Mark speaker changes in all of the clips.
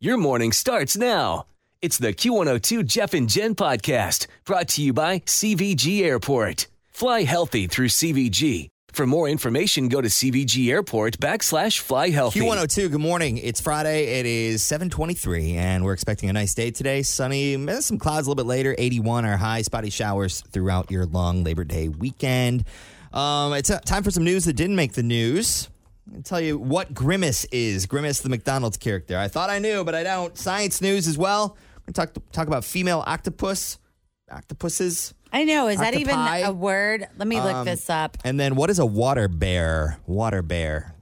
Speaker 1: Your morning starts now. It's the Q102 Jeff and Jen podcast brought to you by CVG Airport. Fly healthy through CVG. For more information, go to CVG Airport backslash fly healthy.
Speaker 2: Q102, good morning. It's Friday. It is 723, and we're expecting a nice day today. Sunny, some clouds a little bit later, 81 our high, spotty showers throughout your long Labor Day weekend. Um, it's uh, time for some news that didn't make the news. I'll tell you what Grimace is. Grimace, the McDonald's character. I thought I knew, but I don't. Science news as well. We're going to talk, talk about female octopus, octopuses.
Speaker 3: I know. Is that even a word? Let me look
Speaker 2: Um,
Speaker 3: this up.
Speaker 2: And then what is a water bear? Water bear.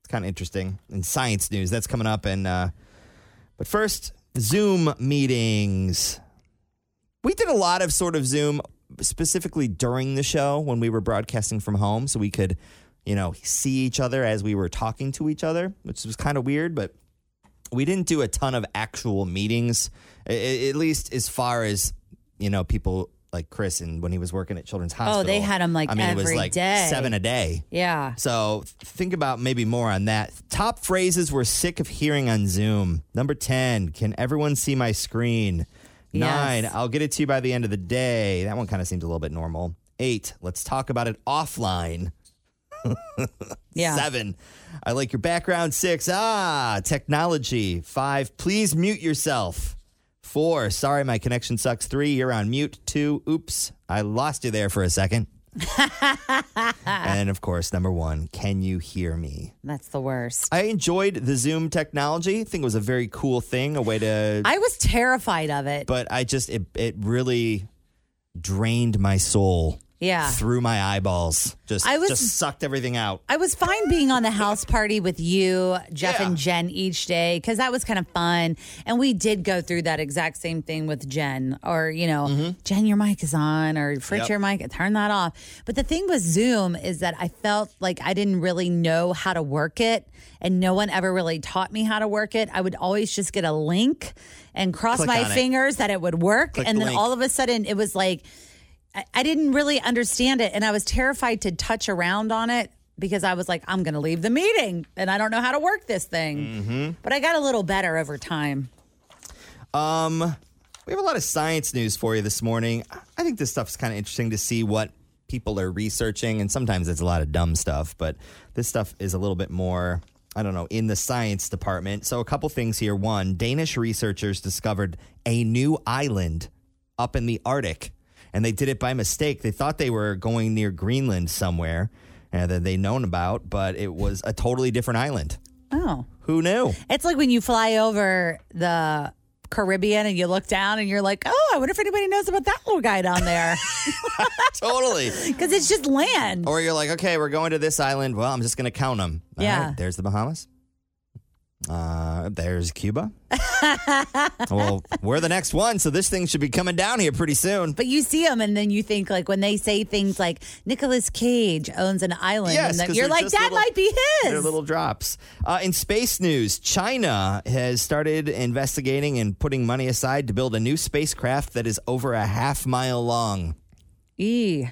Speaker 2: It's kind of interesting. In science news, that's coming up. And uh, but first, Zoom meetings. We did a lot of sort of Zoom, specifically during the show when we were broadcasting from home, so we could, you know, see each other as we were talking to each other, which was kind of weird, but. We didn't do a ton of actual meetings, at least as far as you know, people like Chris and when he was working at Children's Hospital.
Speaker 3: Oh, they had 'em, like,
Speaker 2: I mean, it was like
Speaker 3: day.
Speaker 2: seven a day.
Speaker 3: Yeah.
Speaker 2: So think about maybe more on that. Top phrases we're sick of hearing on Zoom. Number 10, can everyone see my screen? Nine,
Speaker 3: Yes.
Speaker 2: I'll get it to you by the end of the day. That one kind of seems a little bit normal. Eight, let's talk about it offline.
Speaker 3: Yeah.
Speaker 2: Seven, I like your background. Six, ah, technology. Five, please mute yourself. Four, sorry, my connection sucks. Three, you're on mute. Two, oops, I lost you there for a second. and of course, number one, can you hear me?
Speaker 3: That's the worst.
Speaker 2: I enjoyed the Zoom technology. I think it was a very cool thing, a way to.
Speaker 3: I was terrified of it.
Speaker 2: but I just it it really drained my soul
Speaker 3: Yeah.
Speaker 2: through my eyeballs. Just
Speaker 3: I was-
Speaker 2: just sucked everything out.
Speaker 3: I was fine being on the house party with you, Jeff,
Speaker 2: Yeah.
Speaker 3: and Jen each day because that was kind of fun. And we did go through that exact same thing with Jen, or, you know, mm-hmm. Jen, your mic is on, or Fritz,
Speaker 2: Yep.
Speaker 3: your mic, turn that off. But the thing with Zoom is that I felt like I didn't really know how to work it, and no one ever really taught me how to work it. I would always just get a link and cross
Speaker 2: Click
Speaker 3: my
Speaker 2: on it.
Speaker 3: fingers that it would work.
Speaker 2: Click
Speaker 3: and
Speaker 2: the
Speaker 3: then
Speaker 2: link.
Speaker 3: all of a sudden it was like, I- I didn't really understand it, and I was terrified to touch around on it because I was like, I'm going to leave the meeting, and I don't know how to work this thing.
Speaker 2: Mm-hmm.
Speaker 3: But I got a little better over time.
Speaker 2: Um, we have a lot of science news for you this morning. I think this stuff's kind of interesting to see what people are researching, and sometimes it's a lot of dumb stuff, but this stuff is a little bit more. I don't know, in the science department. So, a couple things here. One, Danish researchers discovered a new island up in the Arctic, and they did it by mistake. They thought they were going near Greenland somewhere uh, that they'd known about, but it was a totally different island.
Speaker 3: Oh,
Speaker 2: Who knew?
Speaker 3: it's like when you fly over the Caribbean and you look down and you're like, oh, I wonder if anybody knows about that little guy down there
Speaker 2: totally.
Speaker 3: because it's just land.
Speaker 2: Or you're like, okay, we're going to this island. Well, I'm just going to count them.
Speaker 3: Yeah.
Speaker 2: there's the Bahamas. Uh, there's Cuba. well, we're the next one, so this thing should be coming down here pretty soon.
Speaker 3: But you see them, and then you think like when they say things like Nicolas Cage owns an island,
Speaker 2: Yes,
Speaker 3: and
Speaker 2: 'cause
Speaker 3: you're like, that
Speaker 2: little-
Speaker 3: might be his.
Speaker 2: They're little drops. Uh, in space news, China has started investigating and putting money aside to build a new spacecraft that is over a half mile long.
Speaker 3: E.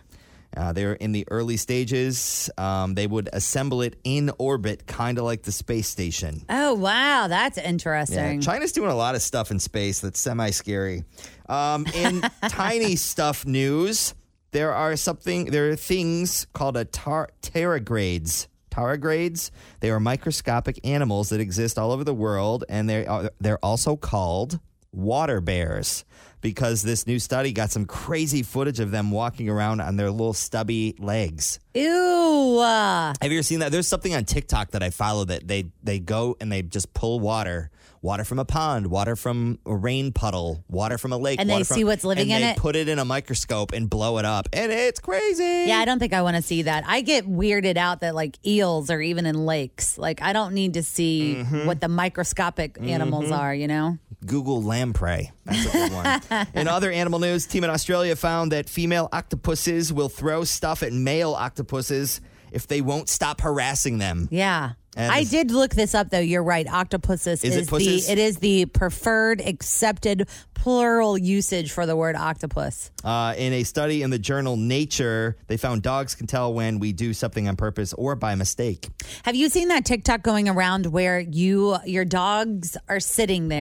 Speaker 2: Uh, they're in the early stages. Um, they would assemble it in orbit, kind of like the space station.
Speaker 3: Oh wow, that's
Speaker 2: Yeah,
Speaker 3: interesting.
Speaker 2: China's doing a lot of stuff in space that's semi scary. Um, in tiny stuff news, there are something. There are things called a tar- tardigrades. tardigrades. They are microscopic animals that exist all over the world, and they are they're also called water bears because this new study got some crazy footage of them walking around on their little stubby legs.
Speaker 3: Ew.
Speaker 2: Have you ever seen that? There's something on TikTok that I follow that they they go and they just pull water, water from a pond, water from a rain puddle, water from a lake,
Speaker 3: And they
Speaker 2: from-
Speaker 3: see what's living
Speaker 2: and
Speaker 3: in
Speaker 2: they
Speaker 3: it?
Speaker 2: Put it in a microscope and blow it up, and it's crazy.
Speaker 3: Yeah, I don't think I want to see that. I get weirded out that like eels are even in lakes. Like I don't need to see
Speaker 2: Mm-hmm.
Speaker 3: what the microscopic animals are, you know?
Speaker 2: Google lamprey. That's a good one. in other animal news, team in Australia found that female octopuses will throw stuff at male octopuses if they won't stop harassing them.
Speaker 3: Yeah.
Speaker 2: And
Speaker 3: I did look this up though. You're right. Octopuses
Speaker 2: Is it
Speaker 3: is,
Speaker 2: pussies?
Speaker 3: the it is the preferred accepted plural usage for the word octopus.
Speaker 2: Uh, in a study in the journal Nature, they found dogs can tell when we do something on purpose or by mistake.
Speaker 3: Have you seen that TikTok going around where you your dogs are sitting there?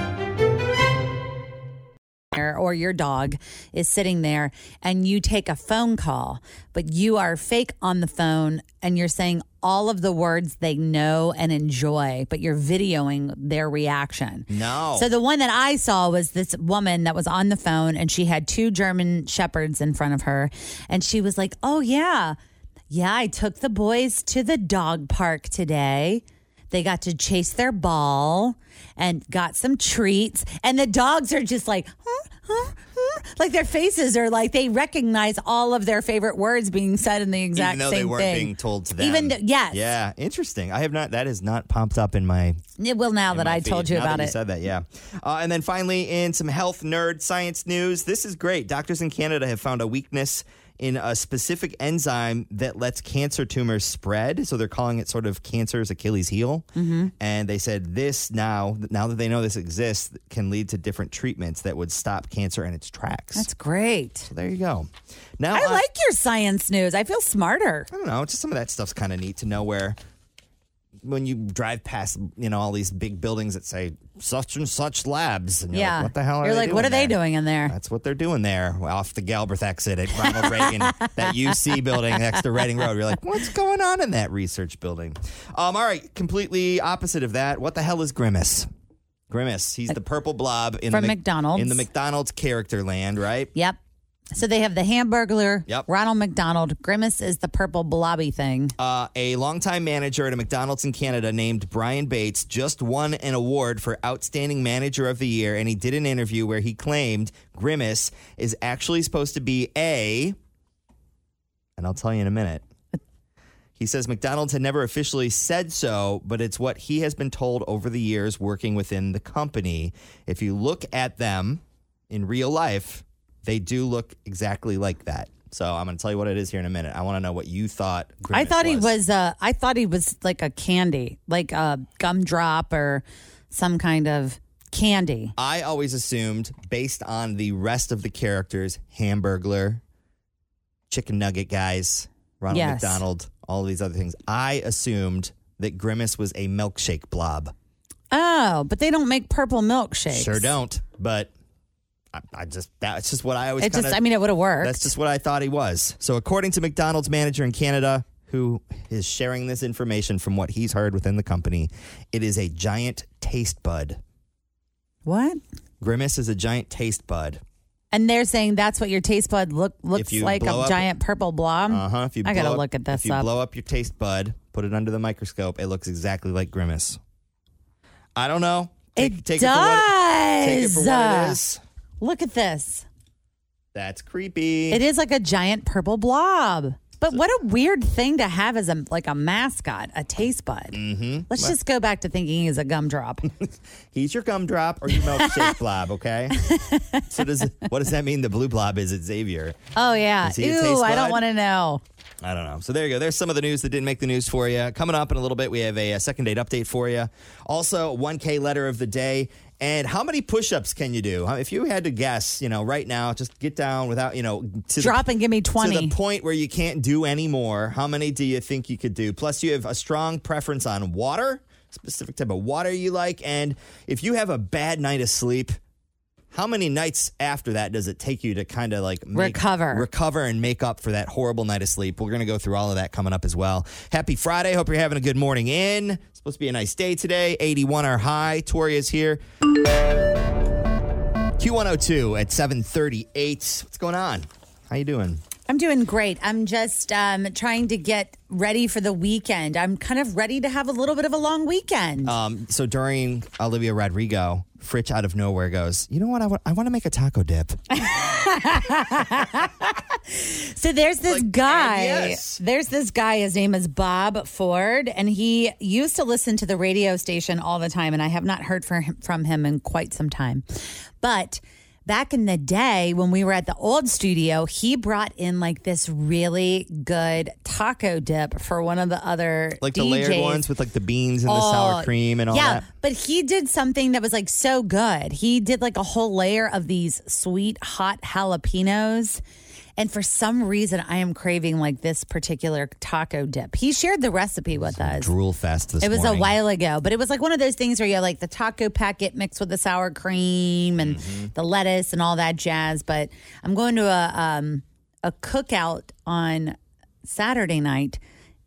Speaker 3: Or your dog is sitting there and you take a phone call, but you are fake on the phone and you're saying all of the words they know and enjoy, but you're videoing their reaction.
Speaker 2: No.
Speaker 3: So the one that I saw was this woman that was on the phone and she had two German shepherds in front of her and she was like, "Oh yeah. Yeah, I took the boys to the dog park today. They got to chase their ball and got some treats and the dogs are just like, huh, huh, huh. like their faces are like they recognize all of their favorite words being said in the exact same thing.
Speaker 2: Even though
Speaker 3: same
Speaker 2: they weren't
Speaker 3: thing.
Speaker 2: being told to them.
Speaker 3: Even th- yes.
Speaker 2: Yeah, interesting. I have not. That has not popped up in my.
Speaker 3: It will now
Speaker 2: in
Speaker 3: that
Speaker 2: my
Speaker 3: I told
Speaker 2: feed.
Speaker 3: you
Speaker 2: Now
Speaker 3: about
Speaker 2: that
Speaker 3: it.
Speaker 2: You said that, yeah. Uh, and then finally, in some health nerd science news, this is great. Doctors in Canada have found a weakness in a specific enzyme that lets cancer tumors spread. So they're calling it sort of cancer's Achilles heel.
Speaker 3: Mm-hmm.
Speaker 2: And they said this now, now that they know this exists, can lead to different treatments that would stop cancer in its tracks.
Speaker 3: That's great.
Speaker 2: so there you go. Now
Speaker 3: I like your science news. I feel smarter.
Speaker 2: I don't know. Just some of that stuff's kind of neat to know where when you drive past, you know, all these big buildings that say such and such labs. And you're
Speaker 3: yeah.
Speaker 2: Like, what the hell are
Speaker 3: You're like, what are they
Speaker 2: there?"
Speaker 3: doing in there?
Speaker 2: That's what they're doing there off the Galbraith exit at Ronald Reagan, that UC building next to Reading Road. You're like, what's going on in that research building? Um, all right, completely opposite of that. What the hell is Grimace? Grimace. He's the purple blob in
Speaker 3: From
Speaker 2: the
Speaker 3: McDonald's.
Speaker 2: in the McDonald's character land, right?
Speaker 3: Yep. So they have the Hamburglar,
Speaker 2: Yep.
Speaker 3: Ronald McDonald. Grimace is the purple blobby thing.
Speaker 2: Uh, a longtime manager at a McDonald's in Canada named Brian Bates just won an award for Outstanding Manager of the Year, and he did an interview where he claimed Grimace is actually supposed to be a, and I'll tell you in a minute. He says McDonald's had never officially said so, but it's what he has been told over the years working within the company. If you look at them in real life, they do look exactly like that. So I'm going to tell you what it is here in a minute. I want to know what you thought.
Speaker 3: I
Speaker 2: Grimace
Speaker 3: thought he was. Uh, I thought he was like a candy, like a gumdrop or some kind of candy.
Speaker 2: I always assumed, based on the rest of the characters, Hamburglar, Chicken Nugget guys, Ronald
Speaker 3: Yes.
Speaker 2: McDonald, all of these other things, I assumed that Grimace was a milkshake blob.
Speaker 3: Oh, but they don't make purple milkshakes.
Speaker 2: Sure don't, but I, I just that's just what I always.
Speaker 3: It just. I mean, it would have worked.
Speaker 2: That's just what I thought he was. So, according to McDonald's manager in Canada, who is sharing this information from what he's heard within the company, it is a giant taste bud.
Speaker 3: what?
Speaker 2: Grimace is a giant taste bud.
Speaker 3: And they're saying that's what your taste bud look looks like a
Speaker 2: up-
Speaker 3: giant purple blob.
Speaker 2: Uh huh. If you
Speaker 3: I gotta
Speaker 2: up-
Speaker 3: look at this
Speaker 2: If you
Speaker 3: up.
Speaker 2: blow up your taste bud, put it under the microscope, it looks exactly like Grimace. I don't know. Take,
Speaker 3: it
Speaker 2: take
Speaker 3: does.
Speaker 2: It for what, take it for what it is.
Speaker 3: Look at this.
Speaker 2: That's creepy.
Speaker 3: It is like a giant purple blob. But what a weird thing to have as a like a mascot, a taste bud. Mm-hmm. Let's just go back to thinking he's a gumdrop.
Speaker 2: He's your gumdrop or your milkshake blob, okay? so does what does that mean? The blue blob is it Xavier?
Speaker 3: oh yeah.
Speaker 2: Is he a
Speaker 3: Ew, I don't want to know.
Speaker 2: I don't know. So there you go. There's some of the news that didn't make the news for you. Coming up in a little bit, we have a, a second date update for you. Also, 1K letter of the day. And how many push-ups can you do? If you had to guess, you know, right now, just get down without, you know, to
Speaker 3: Drop
Speaker 2: the,
Speaker 3: and give me
Speaker 2: to
Speaker 3: 20.
Speaker 2: the point where you can't do any more. How many do you think you could do? Plus, you have a strong preference on water, specific type of water you like, and if you have a bad night of sleep. How many nights after that does it take you to kind of like make-
Speaker 3: Recover.
Speaker 2: recover and make up for that horrible night of sleep. We're going to go through all of that coming up as well. Happy Friday. Hope you're having a good morning in. It's supposed to be a nice day today. 81 our high. Tori is here. Q102 at 738. What's going on? How you doing?
Speaker 3: I'm doing great. I'm just um, trying to get ready for the weekend. I'm kind of ready to have a little bit of a long weekend.
Speaker 2: Um, so during Olivia Rodrigo, Fritz out of nowhere goes, you know what? I want, I want to make a taco dip.
Speaker 3: So there's this guy.
Speaker 2: yes.
Speaker 3: There's this guy. His name is Bob Ford, and he used to listen to the radio station all the time. And I have not heard from him in quite some time. But back in the day when we were at the old studio, he brought in like this really good taco dip for one of the other
Speaker 2: Like the
Speaker 3: DJs.
Speaker 2: layered ones with like the beans and the oh, sour
Speaker 3: Oh,
Speaker 2: cream and all
Speaker 3: yeah,
Speaker 2: that.
Speaker 3: but he did something that was like so good. He did like a whole layer of these sweet hot jalapenos. And for some reason, I am craving like this particular taco dip. He shared the recipe with us.
Speaker 2: Drool fest this
Speaker 3: It was
Speaker 2: morning.
Speaker 3: a while ago, but it was like one of those things where you have like the taco packet mixed with the sour cream and
Speaker 2: Mm-hmm.
Speaker 3: the lettuce and all that jazz. But I'm going to a um, a cookout on Saturday night,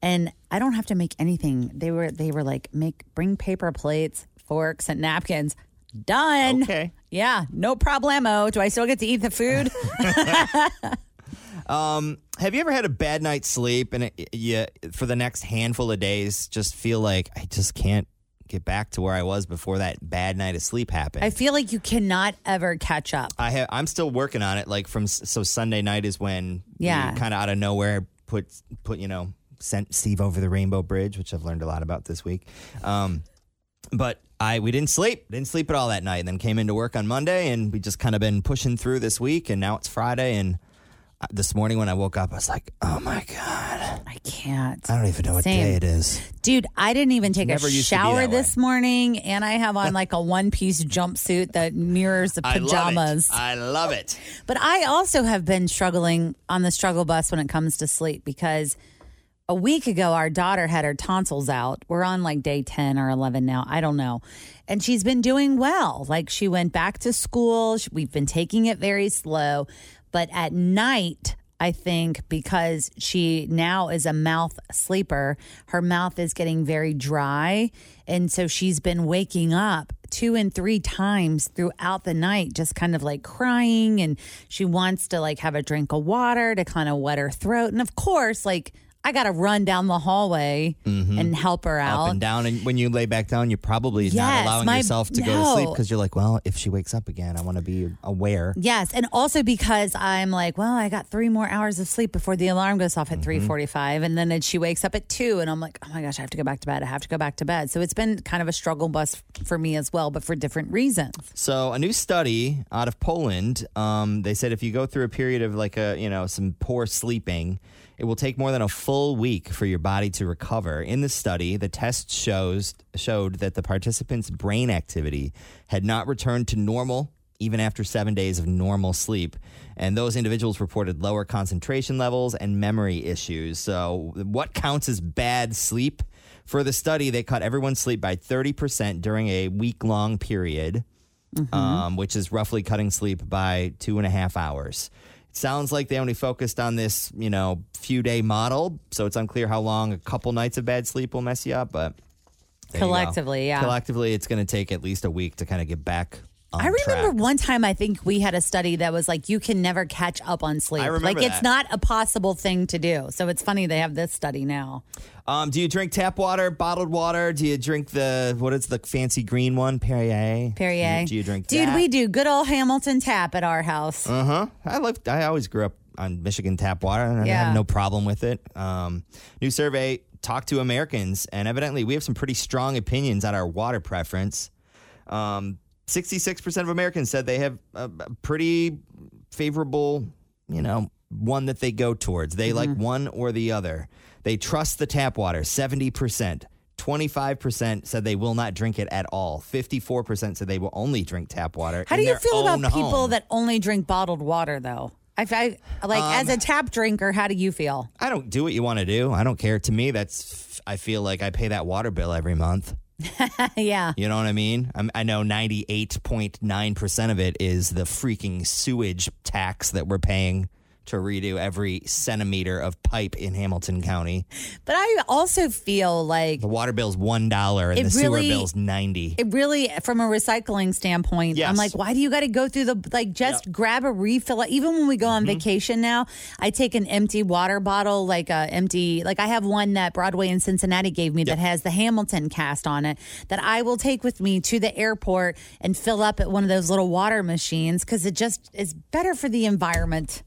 Speaker 3: and I don't have to make anything. They were they were like make bring paper plates, forks, and napkins. Done.
Speaker 2: Okay.
Speaker 3: Yeah, no problemo. Do I still get to eat the food?
Speaker 2: Have you ever had a bad night's sleep and it, you, for the next handful of days, just feel like I just can't get back to where I was before that bad night of sleep happened?
Speaker 3: I feel like you cannot ever catch up.
Speaker 2: I have. I'm still working on it. Like from so Sunday night is when
Speaker 3: Yeah.
Speaker 2: kind of out of nowhere put put you know sent Steve over the Rainbow Bridge, which I've learned a lot about this week. Um, but I we didn't sleep, didn't sleep at all that night. And then came into work on Monday, and we just kind of been pushing through this week. And now it's Friday, and this morning when I woke up, I was like, oh my god,
Speaker 3: I can't.
Speaker 2: I don't even know what
Speaker 3: Same.
Speaker 2: day it is.
Speaker 3: Dude, I didn't even take
Speaker 2: Never
Speaker 3: a
Speaker 2: used to be
Speaker 3: shower
Speaker 2: that way.
Speaker 3: this morning, and I have on like a one piece jumpsuit that mirrors the pajamas.
Speaker 2: I love it. I love it.
Speaker 3: But I also have been struggling on the struggle bus when it comes to sleep because a week ago, our daughter had her tonsils out. We're on like day 10 or 11 now. I don't know. And she's been doing well. Like she went back to school. We've been taking it very slow. But at night, I think because she now is a mouth sleeper, her mouth is getting very dry. And so she's been waking up two and three times throughout the night, just kind of like crying. And she wants to like have a drink of water to kind of wet her throat. And of course, like, I got to run down the hallway and help her out.
Speaker 2: Up and down, and when you lay back down, you're probably not allowing
Speaker 3: my-
Speaker 2: yourself to go to sleep because you're like, well, if she wakes up again, I want to be aware.
Speaker 3: Yes, and also because I'm like, well, I got three more hours of sleep before the alarm goes off at
Speaker 2: Mm-hmm.
Speaker 3: three forty-five, and then she wakes up at two, and I'm like, oh my gosh, I have to go back to bed. I have to go back to bed. So it's been kind of a struggle bus for me as well, but for different reasons.
Speaker 2: So a new study out of Poland, um, they said if you go through a period of like a you know some poor sleeping, it will take more than a full week for your body to recover. In the study, the test shows showed that the participants' brain activity had not returned to normal even after seven days of normal sleep. And those individuals reported lower concentration levels and memory issues. So, what counts as bad sleep? For the study, they cut everyone's sleep by 30% during a week long period um, which is roughly cutting sleep by two and a half hours. Sounds like they only focused on this, you know, few day model, so it's unclear how long a couple nights of bad sleep will mess you up. But there you go.
Speaker 3: Collectively, yeah.
Speaker 2: collectively, it's going to take at least a week to kind of get back.
Speaker 3: I remember
Speaker 2: track.
Speaker 3: one time I think we had a study that was like you can never catch up on sleep.
Speaker 2: I remember
Speaker 3: like it's not a possible thing to do. So it's funny they have this study now.
Speaker 2: Um, do you drink tap water, bottled water? Do you drink the what is the fancy green one, Perrier?
Speaker 3: Perrier.
Speaker 2: Do you, drink
Speaker 3: Dude,
Speaker 2: that?
Speaker 3: we do good old Hamilton tap at our house.
Speaker 2: Uh huh. I like. I always grew up on Michigan tap water, and I
Speaker 3: Yeah.
Speaker 2: have no problem with it. Um, new survey talked to Americans, and evidently we have some pretty strong opinions on our water preference. Um, 66% of Americans said they have a, a pretty favorable, you know, one that they go towards. They like one or the other. They trust the tap water, 70%. 25% said they will not drink it at all. 54% said they will only drink tap water.
Speaker 3: How
Speaker 2: in
Speaker 3: do you
Speaker 2: their
Speaker 3: feel about
Speaker 2: own
Speaker 3: people
Speaker 2: home.
Speaker 3: that only drink bottled water, though? I, I like as
Speaker 2: Um,
Speaker 3: a tap drinker. How do you feel?
Speaker 2: I don't do what you want to do. I don't care. To me, that's, I feel like I pay that water bill every month.
Speaker 3: yeah,
Speaker 2: You know what I mean? I'm, I know 98.9% of it is the freaking sewage tax that we're paying to redo every centimeter of pipe in Hamilton County.
Speaker 3: but I also feel like
Speaker 2: The water bill's $1 and
Speaker 3: It
Speaker 2: the sewer
Speaker 3: really-
Speaker 2: bill's 90
Speaker 3: it really, from a recycling standpoint, I'm like, why do you got to go through the like? Just grab a refill. Even when we go
Speaker 2: Mm-hmm.
Speaker 3: on vacation now, I take an empty water bottle, like a empty, like I have one that Broadway in Cincinnati gave me that has the Hamilton cast on it that I will take with me to the airport and fill up at one of those little water machines because it just is better for the environment.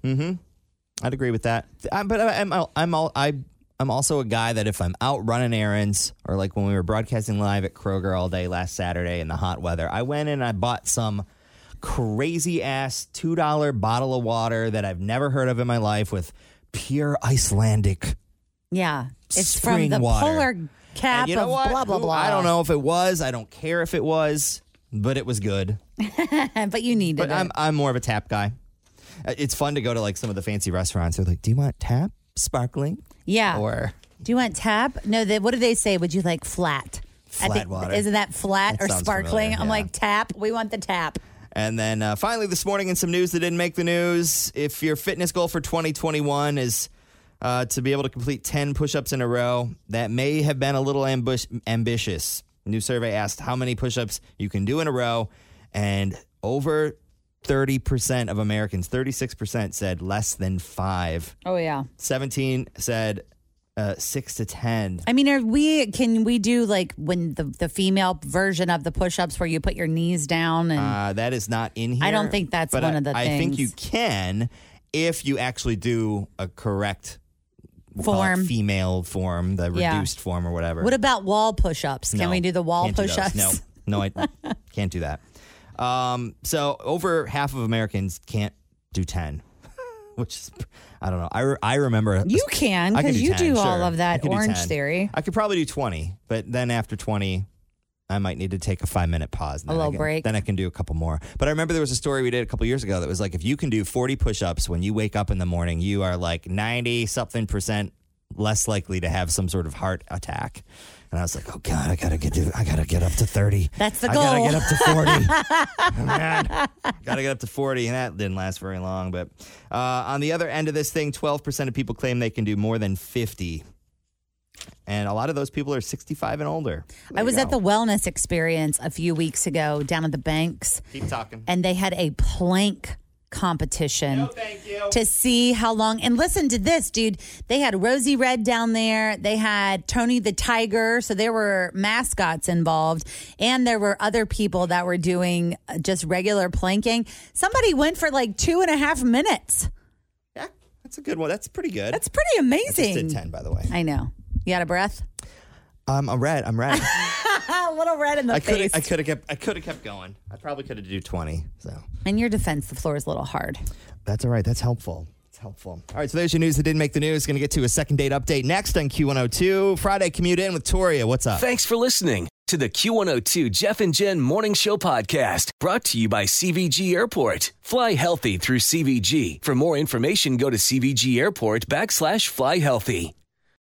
Speaker 2: I'd agree with that. I, but I- I'm I'm all, I I'm also a guy that if I'm out running errands or like when we were broadcasting live at Kroger all day last Saturday in the hot weather, I went in and I bought some crazy ass two dollar bottle of water that I've never heard of in my life with pure Icelandic.
Speaker 3: Yeah, it's from the
Speaker 2: water.
Speaker 3: polar
Speaker 2: And
Speaker 3: cap
Speaker 2: you know
Speaker 3: of
Speaker 2: what?
Speaker 3: blah blah blah.
Speaker 2: I don't know if it was. I don't care if it was, but it was good.
Speaker 3: but you needed
Speaker 2: But
Speaker 3: it.
Speaker 2: I'm I'm more of a tap guy. Uh, It's fun to go to like some of the fancy restaurants. They're like, "Do you want tap, sparkling,
Speaker 3: yeah.
Speaker 2: or?"
Speaker 3: Do you want tap? No, they, what do they say? Would you like flat?
Speaker 2: Flat
Speaker 3: think,
Speaker 2: water.
Speaker 3: Isn't that flat
Speaker 2: That
Speaker 3: or sparkling?
Speaker 2: familiar,
Speaker 3: I'm like, tap. We want the tap.
Speaker 2: And then uh, finally, this morning, in some news that didn't make the news, if your fitness goal for 2021 is uh, to be able to complete 10 push ups in a row, that may have been a little ambush- ambitious. New survey asked how many push ups you can do in a row, and over 30% of Americans, 36%, said less than five.
Speaker 3: Oh, yeah.
Speaker 2: 17 said uh, six to 10.
Speaker 3: I mean, are we can we do like when the, the female version of the push ups where you put your knees down and
Speaker 2: Uh, that is not in here.
Speaker 3: I don't think that's
Speaker 2: but
Speaker 3: one
Speaker 2: I-
Speaker 3: of the
Speaker 2: I think you can if you actually do a correct we'll
Speaker 3: Form.
Speaker 2: female form, the
Speaker 3: Yeah.
Speaker 2: reduced form or whatever.
Speaker 3: what about wall push ups? Can
Speaker 2: No,
Speaker 3: we do the wall push ups?
Speaker 2: No, no, I can't do that. Um, so over half of Americans can't do ten, which is I don't know. I, re- I remember
Speaker 3: You can because
Speaker 2: do
Speaker 3: you
Speaker 2: 10,
Speaker 3: do all
Speaker 2: sure.
Speaker 3: of that Orangetheory.
Speaker 2: I could probably do 20, but then after 20, I might need to take a five minute pause.
Speaker 3: A little
Speaker 2: can-
Speaker 3: break.
Speaker 2: Then I can do a couple more. But I remember there was a story we did a couple years ago that was like if you can do 40 push ups when you wake up in the morning, you are like 90 something percent less likely to have some sort of heart attack. And I was like, oh God, I gotta get to, I gotta get up to 30.
Speaker 3: That's the goal.
Speaker 2: I gotta get up to 40. oh, man. Gotta get up to 40. And that didn't last very long. But uh, on the other end of this thing, 12% of people claim they can do more than 50. And a lot of those people are 65 and older.
Speaker 3: I was at the wellness experience a few weeks ago down at the banks.
Speaker 2: Keep talking.
Speaker 3: and they had a plank competition to see how long. And listen to this, dude. They had Rosie Red down there. They had Tony the Tiger. So there were mascots involved, and there were other people that were doing uh, just regular planking. Somebody went for like two and a half minutes.
Speaker 2: Yeah, that's a good one. That's pretty good.
Speaker 3: That's pretty
Speaker 2: I
Speaker 3: amazing.
Speaker 2: did 10, by the way.
Speaker 3: I know. You out of breath?
Speaker 2: Um, I'm red. I'm red.
Speaker 3: a little red in the
Speaker 2: I
Speaker 3: face.
Speaker 2: I could have kept I could have kept going. I probably could have do 20. So
Speaker 3: In your defense, the floor is a little hard.
Speaker 2: that's all right. That's helpful. It's helpful. All right, so there's your news that didn't make the news. Going to get to a second date update next on Q102. Friday commute in with Toria. What's up?
Speaker 1: Thanks for listening to the Q102 Jeff and Jen Morning Show podcast brought to you by CVG Airport. Fly healthy through CVG. For more information, go to CVG Airport backslash fly healthy.